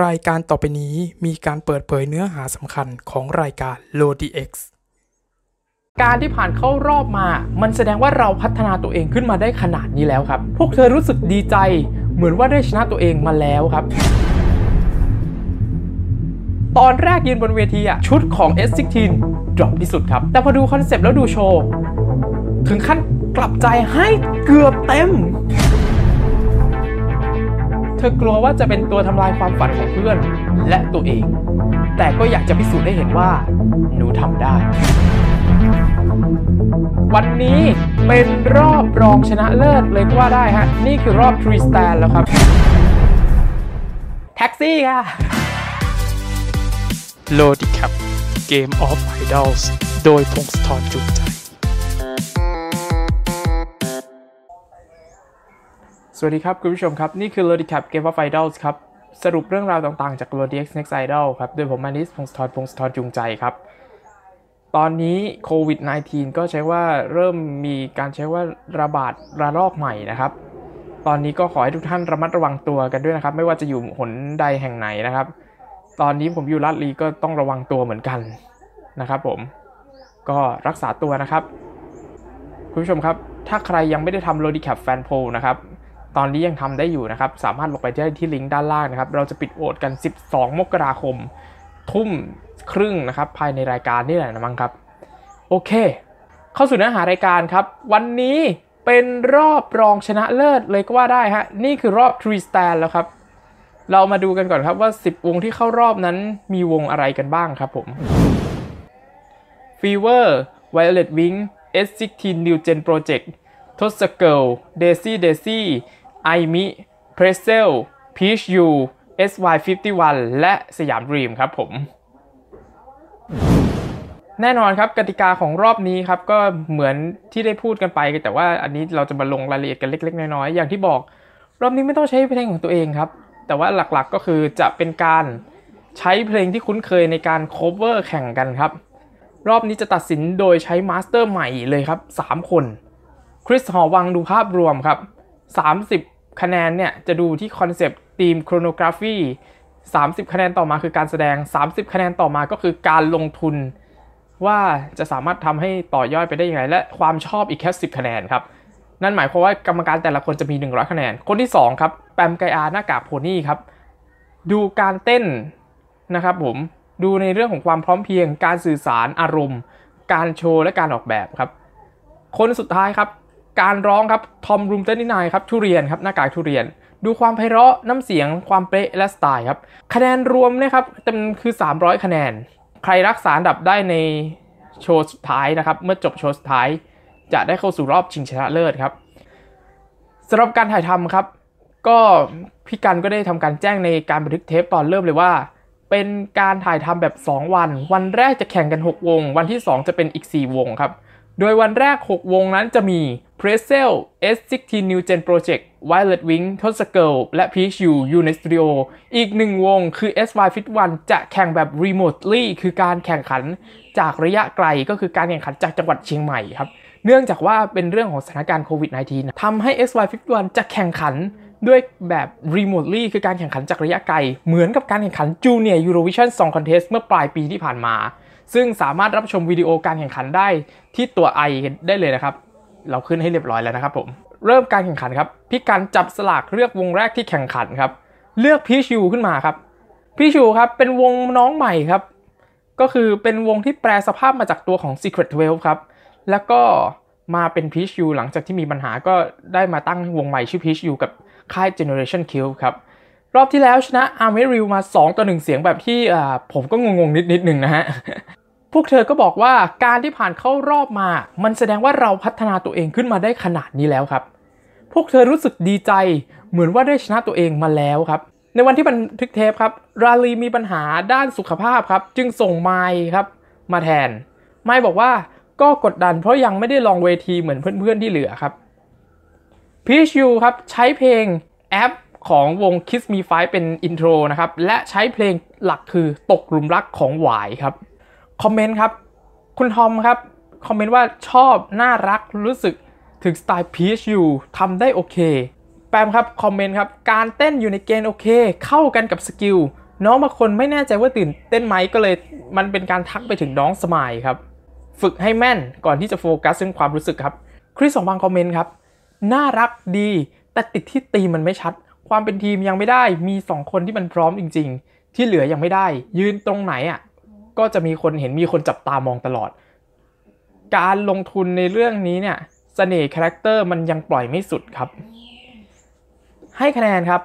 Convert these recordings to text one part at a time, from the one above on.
รายการต่อไปนี้มีการเปิดเผยเนื้อหาสำคัญของรายการ LODI X การที่ผ่านเข้ารอบมา มันแสดงว่าเราพัฒนาตัวเองขึ้นมาได้ขนาดนี้แล้วครับ พวกเธอรู้สึกดีใจ เหมือนว่าได้ชนะตัวเองมาแล้วครับ ตอนแรกยืนบนเวทีอะชุดของ S16 drop ที่สุดครับ แต่พอดูคอนเซปต์แล้วดูโชว์ ถึงขั้นกลับใจให้เกือบเต็ม ธอกลัวว่าจะเป็นตัวทำลายความฝันของเพื่อนและตัวเอง แต่ก็อยากจะพิสูจน์ให้เห็นว่า หนูทำได้ วันนี้เป็นรอบรองชนะเลิศเลยก็ว่าได้ฮะ นี่คือรอบทรีสแตนแล้วครับ แท็กซี่ค่ะ l o d i c a p Game of Idols โดยพงศธรจุนใจ สวัสดีครับ คุณผู้ชมครับ นี่คือ l o d i c a p Game of Idols ครับ สรุปเรื่องราวต่างๆจาก l o d i x Next Idol ครับ โดยผมมานิสพงศธรพงศธรจุงใจครับ ตอนนี้โควิด -19 ก็ใช้ว่าเริ่มมีการใช้ว่าระบาดระลอกใหม่นะครับ ตอนนี้ก็ขอให้ทุกท่านระมัดระวังตัวกันด้วยนะครับ ไม่ว่าจะอยู่หนใดแห่งไหนนะครับ ตอนนี้ผมอยู่ลาดลีก็ต้องระวังตัวเหมือนกันนะครับ ผม ก็รักษาตัวนะครับ คุณผู้ชมครับ ถ้าใครยังไม่ได้ทำ l o d i c a p Fan Poll นะครับ ตอนนี้ยังทำได้อยู่นะครับ สามารถลงไปได้ที่ลิงก์ด้านล่างนะครับ เราจะปิดโหวตกัน 12 มกราคม ทุ่มครึ่งนะครับ ภายในรายการนี่แหละนะมั้งครับ โอเค เข้าสู่เนื้อหารายการครับ วันนี้เป็นรอบรองชนะเลิศเลยก็ว่าได้ฮะ นี่คือรอบ Tree Stand แล้วครับ เรามาดูกันก่อนครับว่า 10 วงที่เข้ารอบนั้นมีวงอะไรกันบ้างครับผม Fever Violet Wing S16 New Gen Project ทศเกิล Daisy Daisy ไอมิเพรสเซลพีชยู SY51 และสยามดรีมครับผมแน่นอนครับกติกาของรอบนี้ครับก็เหมือนที่ได้พูดกันไป แต่ว่าอันนี้เราจะมาลงรายละเอียดกันเล็ก ๆ น้อยๆอย่างที่บอก รอบนี้ไม่ต้องใช้เพลงของตัวเองครับ แต่ว่าหลักๆก็คือจะเป็นการใช้เพลงที่คุ้นเคยในการ cover แข่งกันครับ รอบนี้จะตัดสินโดยใช้ master ใหม่เลยครับ 3 คนคริสหอวังดูภาพรวมครับ 30 คะแนนเนี่ยจะดูที่คอนเซปต์ธีม choreography 30 คะแนนต่อมาคือการแสดง 30 คะแนนต่อมาก็คือการลงทุน ว่าจะสามารถทำให้ต่อยอดไปได้ยังไง และความชอบอีกแค่ 10 คะแนนครับ นั่นหมายความว่ากรรมการแต่ละคนจะมี 100 คะแนน คนที่ 2 ครับ แปมไกอาหน้ากากโพนี่ครับ ดูการเต้นนะครับผม ดูในเรื่องของความพร้อมเพียง การสื่อสารอารมณ์ การโชว์และการออกแบบครับ คนสุดท้ายครับ การร้องครับทอมรูมเต้นนี่นายครับทุเรียนครับหน้ากากทุเรียน ดูความไพเราะน้ำเสียงความเป๊ะและสไตล์ครับคะแนนรวมนี่ยครับเต็มคือ 300 คะแนน ใครรักษาอันดับได้ในโชว์สุดท้ายนะครับเมื่อจบโชว์สุดท้าย จะได้เข้าสู่รอบชิงชนะเลิศครับสำหรับการถ่ายทำครับ ก็พี่กันก็ได้ทำการแจ้งในการบันทึกเทปตอนเริ่มเลยว่า เป็นการถ่ายทำแบบ 2 วัน วันแรกจะแข่งกัน 6 วง วันที่ 2 จะเป็นอีก 4 วงครับโดยวันแรก 6 วงนั้นจะมี p r e s e l S16 New Gen Project Violet Wing t o s c i r l และ Peach U อยู่ในสตูดิโออีกหนึ่งวงคือ SY51 จะแข่งแบบ remotely คือการแข่งขันจากระยะไกลก็คือการแข่งขันจากจังหวัดเชียงใหม่ครับ เนื่องจากว่าเป็นเรื่องของสถานการณ์โควิด -19 ทำให้ SY51 จะแข่งขันด้วยแบบ remotely คือการแข่งขันจากระยะไกล เหมือนกับการแข่งขัน Junior Eurovision Song Contest เมื่อปลายปีที่ผ่านมา ซึ่งสามารถรับชมวิดีโอการแข่งขันได้ที่ตัว i ได้เลยนะครับ เราขึ้นให้เรียบร้อยแล้วนะครับผมเริ่มการแข่งขันครับพี่การจับสลากเลือกวงแรกที่แข่งขันครับ เลือกพีชูขึ้นมาครับพีชูครับเป็นวงน้องใหม่ครับ ก็คือเป็นวงที่แปลสภาพมาจากตัวของ Secret 12ครับแล้วก็มาเป็นพีชูหลังจากที่มีปัญหาก็ได้มาตั้งวงใหม่ชื่อพีชูกับค่าย Generation Q ครับรอบที่แล้วชนะ a r m y r i l มา 2 ต่อ 1 เสียงแบบที่ผมก็งงๆนิดๆหนึ่งนะฮะ พวกเธอก็บอกว่าการที่ผ่านเข้ารอบมา มันแสดงว่าเราพัฒนาตัวเองขึ้นมาได้ขนาดนี้แล้วครับ พวกเธอรู้สึกดีใจเหมือนว่าได้ชนะตัวเองมาแล้วครับ ในวันที่บันทึกเทปครับ ราลีมีปัญหาด้านสุขภาพครับ จึงส่งไมค์ครับ มาแทน ไมค์บอกว่าก็กดดันเพราะยังไม่ได้ลองเวทีเหมือนเพื่อนๆที่เหลือครับพีชยูครับใช้เพลงแอปของวง Kiss Me Five เป็น intro นะครับ และใช้เพลงหลักคือตกหลุมรักของหวายครับ คอมเมนต์ครับ คุณทอมครับ คอมเมนต์ว่าชอบน่ารักรู้สึกถึงสไตล์พีชอยู่ทำได้โอเค แปมครับ คอมเมนต์ครับ การเต้นอยู่ในเกณฑ์โอเค เข้ากันกับสกิลน้องบางคนไม่แน่ใจว่าตื่นเต้นไหมก็เลยมันเป็นการทักไปถึงน้องสมายครับ ฝึกให้แม่นก่อนที่จะโฟกัสเรื่องความรู้สึกครับคริสหอวังคอมเมนต์ครับ น่ารักดี แต่ติดที่ธีมมันไม่ชัด ความเป็นทีมยังไม่ได้มี 2 คนที่มันพร้อมจริง ๆ ที่เหลือยังไม่ได้ ยืนตรงไหนอะ ก็จะมีคนเห็นมีคนจับตามองตลอด การลงทุนในเรื่องนี้เนี่ยเสน่ห์คาแรคเตอร์มันยังปล่อยไม่สุดครับ ให้คะแนนครับ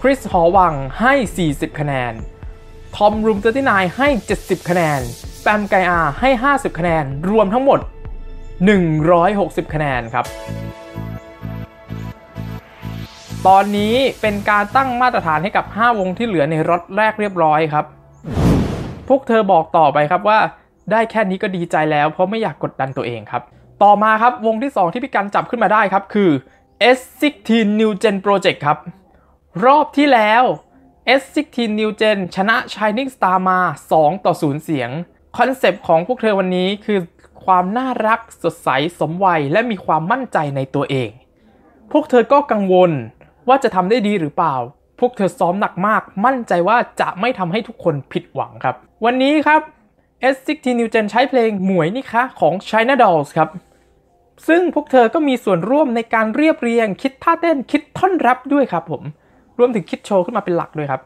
คริสหอวังให้ 40 คะแนน ทอมรูม39ให้ 70 คะแนนแปมไกอาให้ 50 คะแนน รวมทั้งหมด 160 คะแนนครับ ตอนนี้เป็นการตั้งมาตรฐานให้กับ 5 วงที่เหลือในรอบแรกเรียบร้อยครับ พวกเธอบอกต่อไปครับว่า ได้แค่นี้ก็ดีใจแล้วเพราะไม่อยากกดดันตัวเองครับ ต่อมาครับวงที่ 2 ที่พี่กันจับขึ้นมาได้ครับคือ S16 New Gen Project ครับ รอบที่แล้ว S16 New Gen ชนะ Shining Star มา 2 ต่อ 0 เสียง คอนเซปต์ของพวกเธอวันนี้คือความน่ารักสดใสสมวัยและมีความมั่นใจในตัวเอง พวกเธอก็กังวล ว่าจะทำได้ดีหรือเปล่า พวกเธอซ้อมหนักมาก มั่นใจว่าจะไม่ทำให้ทุกคนผิดหวังครับ วันนี้ครับ S16 New Gen ใช้เพลงหมวยนี่คะของ China Dolls ครับ ซึ่งพวกเธอก็มีส่วนร่วมในการเรียบเรียง คิดท่าเต้นคิดท่อนแรปด้วยครับผมรวมถึงคิดโชว์ขึ้นมาเป็นหลักด้วยครับ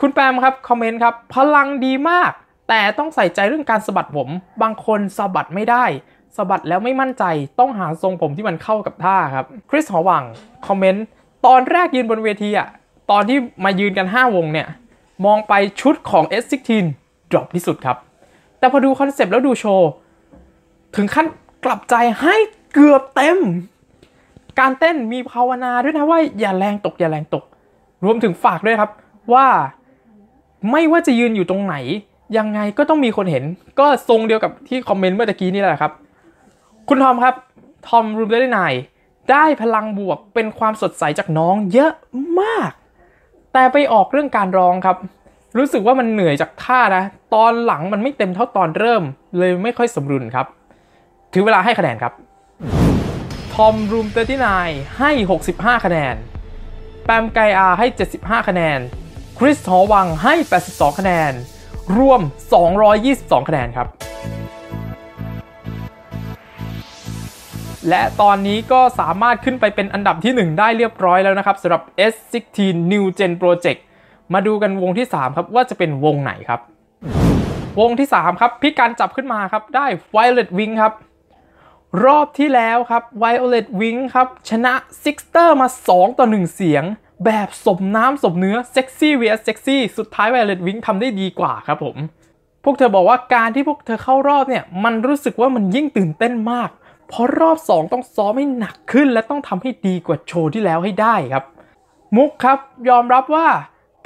คุณแปมครับคอมเมนต์ครับ พลังดีมาก แต่ต้องใส่ใจเรื่องการสะบัดผม บางคนสะบัดไม่ได้สะบัดแล้วไม่มั่นใจ ต้องหาทรงผมที่มันเข้ากับท่าครับ คริสหอวัง คอมเมนต์ ตอนแรกยืนบนเวทีอะตอนที่มายืนกัน 5 วงเนี่ย มองไปชุดของ S16 drop ที่สุดครับ แต่พอดูคอนเซปต์แล้วดูโชว์ ถึงขั้นกลับใจให้เกือบเต็ม การเต้นมีภาวนาด้วยนะว่าอย่าแรงตกอย่าแรงตก รวมถึงฝากด้วยครับว่าไม่ว่าจะยืนอยู่ตรงไหน ยังไงก็ต้องมีคนเห็น ก็ทรงเดียวกับที่คอมเมนต์เมื่อกี้นี่แหละครับ คุณทอมครับ ทอมรูมได้ไน ได้พลังบวกเป็นความสดใสจากน้องเยอะมาก แต่ไปออกเรื่องการร้องครับ รู้สึกว่ามันเหนื่อยจากท่านะ ตอนหลังมันไม่เต็มเท่าตอนเริ่ม เลยไม่ค่อยสมดุลครับ ถือเวลาให้คะแนนครับ ทอมรูม39ให้ 65 คะแนน แปมไกอาให้ 75 คะแนน คริสหอวังให้ 82 คะแนน รวม 222 คะแนนครับ และตอนนี้ก็สามารถขึ้นไปเป็นอันดับที่ 1 ได้เรียบร้อยแล้วนะครับสำหรับ S16 New Gen Project มาดูกันวงที่ 3 ครับว่าจะเป็นวงไหนครับ วงที่ 3 ครับพี่การจับขึ้นมาครับได้ Violet Wing ครับ รอบที่แล้วครับ Violet Wing ครับ ชนะ Sixter มา 2 ต่อ 1 เสียง แบบสมน้ำสมเนื้อ Sexy vs Sexy สุดท้าย Violet Wing ทำได้ดีกว่าครับผม พวกเธอบอกว่าการที่พวกเธอเข้ารอบเนี่ย มันรู้สึกว่ามันยิ่งตื่นเต้นมาก เพราะรอบ 2 ต้องซ้อมให้หนักขึ้น และต้องทำให้ดีกว่าโชว์ที่แล้วให้ได้ครับ มุกครับยอมรับว่า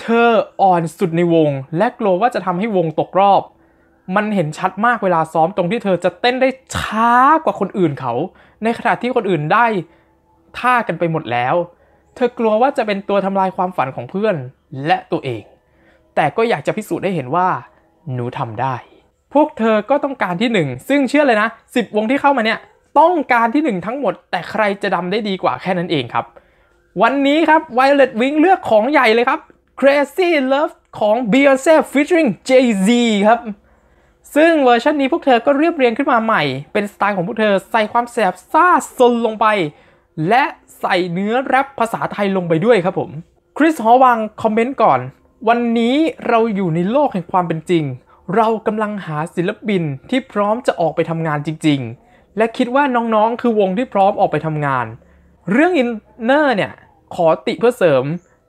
เธออ่อนสุดในวง และกลัวว่าจะทำให้วงตกรอบ มันเห็นชัดมากเวลาซ้อมตรงที่เธอจะเต้นได้ช้ากว่าคนอื่นเขา ในขณะที่คนอื่นได้ท่ากันไปหมดแล้ว เธอกลัวว่าจะเป็นตัวทำลายความฝันของเพื่อนและตัวเอง แต่ก็อยากจะพิสูจน์ให้เห็นว่า หนูทำได้ พวกเธอก็ต้องการที่หนึ่งซึ่งเชื่อเลยนะ10วงที่เข้ามาเนี่ย ต้องการที่หนึ่งทั้งหมด แต่ใครจะดำได้ดีกว่าแค่นั้นเองครับ วันนี้ครับ Violet Wing เลือกของใหญ่เลยครับ Crazy Love ของ Beyonce featuring Jay-Z ครับ ซึ่งเวอร์ชันนี้พวกเธอก็เรียบเรียงขึ้นมาใหม่ เป็นสไตล์ของพวกเธอใส่ความแสบซ่าซนลงไป และใส่เนื้อแรปภาษาไทยลงไปด้วยครับผมคริสหอวังคอมเมนต์ก่อน วันนี้เราอยู่ในโลกแห่งความเป็นจริง เรากำลังหาศิลปินที่พร้อมจะออกไปทำงานจริง ๆ และคิดว่าน้องๆ คือวงที่พร้อมออกไปทำงาน เรื่อง inner เนี่ย ขอติเพื่อเสริม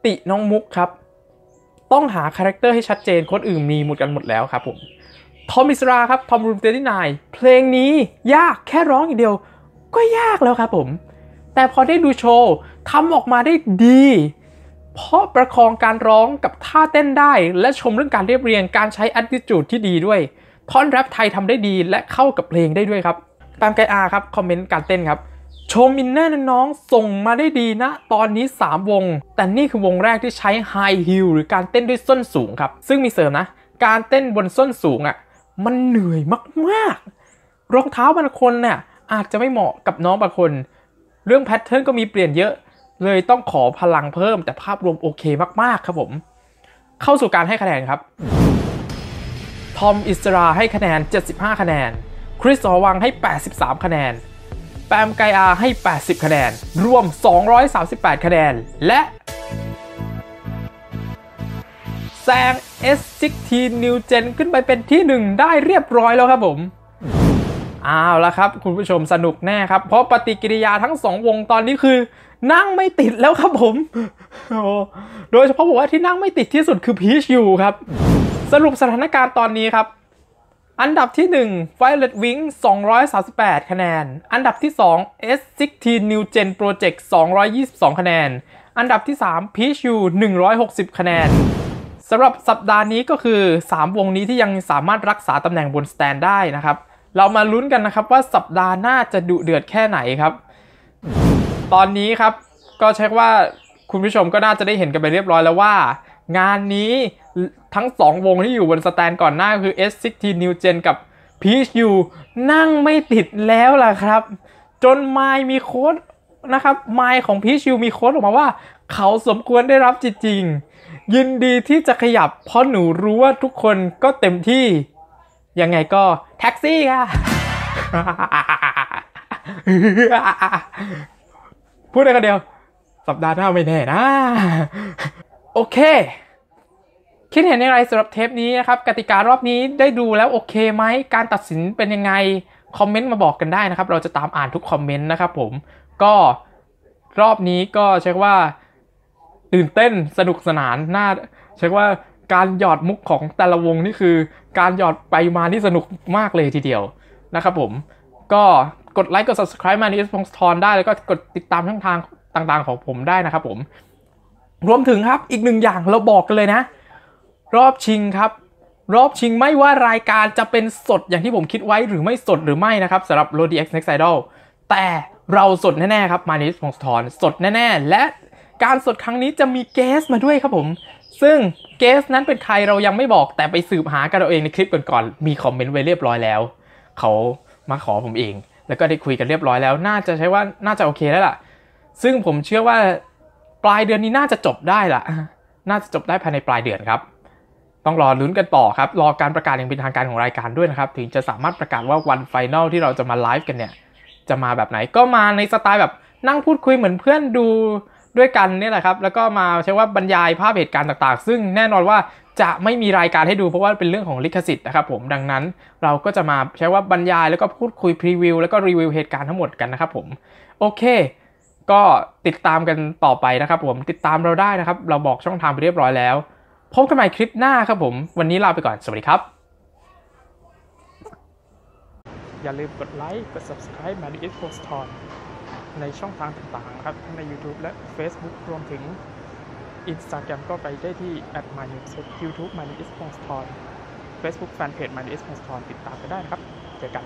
ติน้องมุกครับ ต้องหาคาแรคเตอร์ให้ชัดเจนคนอื่นมีหมดกันหมดแล้วครับผมทอมอิสราครับทอมรูมเตที่นเพลงนี้ยากแค่ร้องอย่างเดียว ก็ยากแล้วครับผม แต่พอได้ดูโชว์ทำออกมาได้ดี เพราะประคองการร้องกับท่าเต้นได้ และชมเรื่องการเรียบเรียงการใช้ attitude ที่ดีด้วยท่อนแรปไทยทำได้ดีและเข้ากับเพลงได้ด้วยครับ แปมไกอาครับ คอมเมนต์การเต้นครับชม inner น้องส่งมาได้ดีนะ ตอนนี้ 3 วง แต่นี่คือวงแรกที่ใช้ High Heel หรือการเต้นด้วยส้นสูงครับ ซึ่งมีเสริมนะ การเต้นบนส้นสูงอะ่ะมันเหนื่อยมากๆ รองเท้าบางคนเนี่ยอาจจะไม่เหมาะกับน้องบางคน เรื่องแพทเทิร์นก็มีเปลี่ยนเยอะ เลยต้องขอพลังเพิ่มแต่ภาพรวมโอเคมากๆครับผม เข้าสู่การให้คะแนนครับทอมอิสราให้คะแนน 75 คะแนน คริสหอวังให้ 83 คะแนน แปมไกอาให้ 80 คะแนน รวม 238 คะแนน และแซง S16 New Gen ขึ้นไปเป็นที่ 1 ได้เรียบร้อยแล้วครับผมเอาวและครับ คุณผู้ชมสนุกแน่ครับ เพราะปฏิกิริยาทั้งสองวงตอนนี้คือ นั่งไม่ติดแล้วครับผมโอ้โดยเฉพาะบอกว่าที่นั่งไม่ติดที่สุดคือพีชยูครับ สรุปสถานการณ์ตอนนี้ครับ อันดับที่ 1 Violet Wing 238 คะแนน อันดับที่ 2 S16 New Gen Project 222 คะแนน อันดับที่ 3 Peach U 160 คะแนนสำหรับสัปดาห์นี้ก็คือ 3 วงนี้ที่ยังสามารถรักษาตำแหน่งบนสแตนได้นะครับ เรามาลุ้นกันนะครับว่าสัปดาห์หน้าจะดุเดือดแค่ไหนครับ ตอนนี้ครับก็เช็คว่าคุณผู้ชมก็น่าจะได้เห็นกันไปเรียบร้อยแล้วว่า งานนี้ ทั้ง 2 วงที่อยู่บนสแตนก่อนหน้าคือ S16 New Gen กับ Peach U นั่งไม่ติดแล้วล่ะครับ จนไมมีโค้ดนะครับไมของ Peach U มีโค้ดออกมาว่า เขาสมควรได้รับจริงๆ ยินดีที่จะขยับเพราะหนูรู้ว่าทุกคนก็เต็มที่ ยังไงก็แท็กซี่ค่ะพูดได้คนเดียว สัปดาห์หน้าไม่แน่นะ โอเค คิดเห็นอย่างไรสำหรับเทปนี้นะครับกติการอบนี้ได้ดูแล้วโอเคไหมการตัดสินเป็นยังไงคอมเมนต์มาบอกกันได้นะครับ เราจะตามอ่านทุกคอมเมนต์นะครับผมก็รอบนี้ก็เช็คว่า ตื่นเต้นสนุกสนานน่าเช็คว่าการหยอดมุกของแต่ละวงนี่คือ การหยอดไปมาที่สนุกมากเลยทีเดียวนะครับผมก็กดไลค์กด subscribe มาใน s พงศธรได้แล้วก็กดติดตามช่องทางต่างๆของผมได้นะครับผม รวมถึงครับอีกหนึ่งอย่างเราบอกกันเลยนะ รอบชิงครับ รอบชิงไม่ว่ารายการจะเป็นสดอย่างที่ผมคิดไว้หรือไม่สดหรือไม่นะครับสำหรับ r o d x Next Idol แต่เราสดแน่ๆครับมานิสพงศธรสดแน่ๆ และการสดครั้งนี้จะมีเกสมาด้วยครับผม ซึ่งเกสนั้นเป็นใครเรายังไม่บอกแต่ไปสืบหากันเราเองในคลิปก่อนๆมีคอมเมนต์ไว้เรียบร้อยแล้ว เขามาขอผมเอง แล้วก็ได้คุยกันเรียบร้อยแล้ว น่าจะใช้ว่าน่าจะโอเคแล้วล่ะ ซึ่งผมเชื่อว่าปลายเดือนนี้น่าจะจบได้ล่ะ น่าจะจบได้ภายในปลายเดือนครับ ต้องรอลุ้นกันต่อครับ รอการประกาศอย่างเป็นทางการของรายการด้วยนะครับ ถึงจะสามารถประกาศว่าวัน final ที่เราจะมาไลฟ์กันเนี่ย จะมาแบบไหนก็มาในสไตล์แบบนั่งพูดคุยเหมือนเพื่อนดูด้วยกันนี่แหละครับ แล้วก็มาใช้ว่าบรรยายภาพเหตุการณ์ต่างๆ ซึ่งแน่นอนว่าจะไม่มีรายการให้ดูเพราะว่าเป็นเรื่องของลิขสิทธิ์นะครับผมดังนั้นเราก็จะมาใช้ว่าบรรยายแล้วก็พูดคุยพรีวิวแล้วก็รีวิวเหตุการณ์ทั้งหมดกันนะครับผมโอเค ก็ติดตามกันต่อไปนะครับผมติดตามเราได้นะครับ เราบอกช่องทางไปเรียบร้อยแล้ว พบกันใหม่คลิปหน้าครับผม วันนี้ลาไปก่อน สวัสดีครับ อย่าลืมกดไลค์ กด subscribe มาดิเอสโพสทอนในช่องทางต่างๆนะครับ ทั้งใน YouTube และ Facebook รวมถึง Instagram ก็ไปได้ที่ at m y n e w s YouTube m y n e w s p o s t o n Facebook Fanpage m y n e w s p o s t o n ติดตามกันได้นะครับ เจอกัน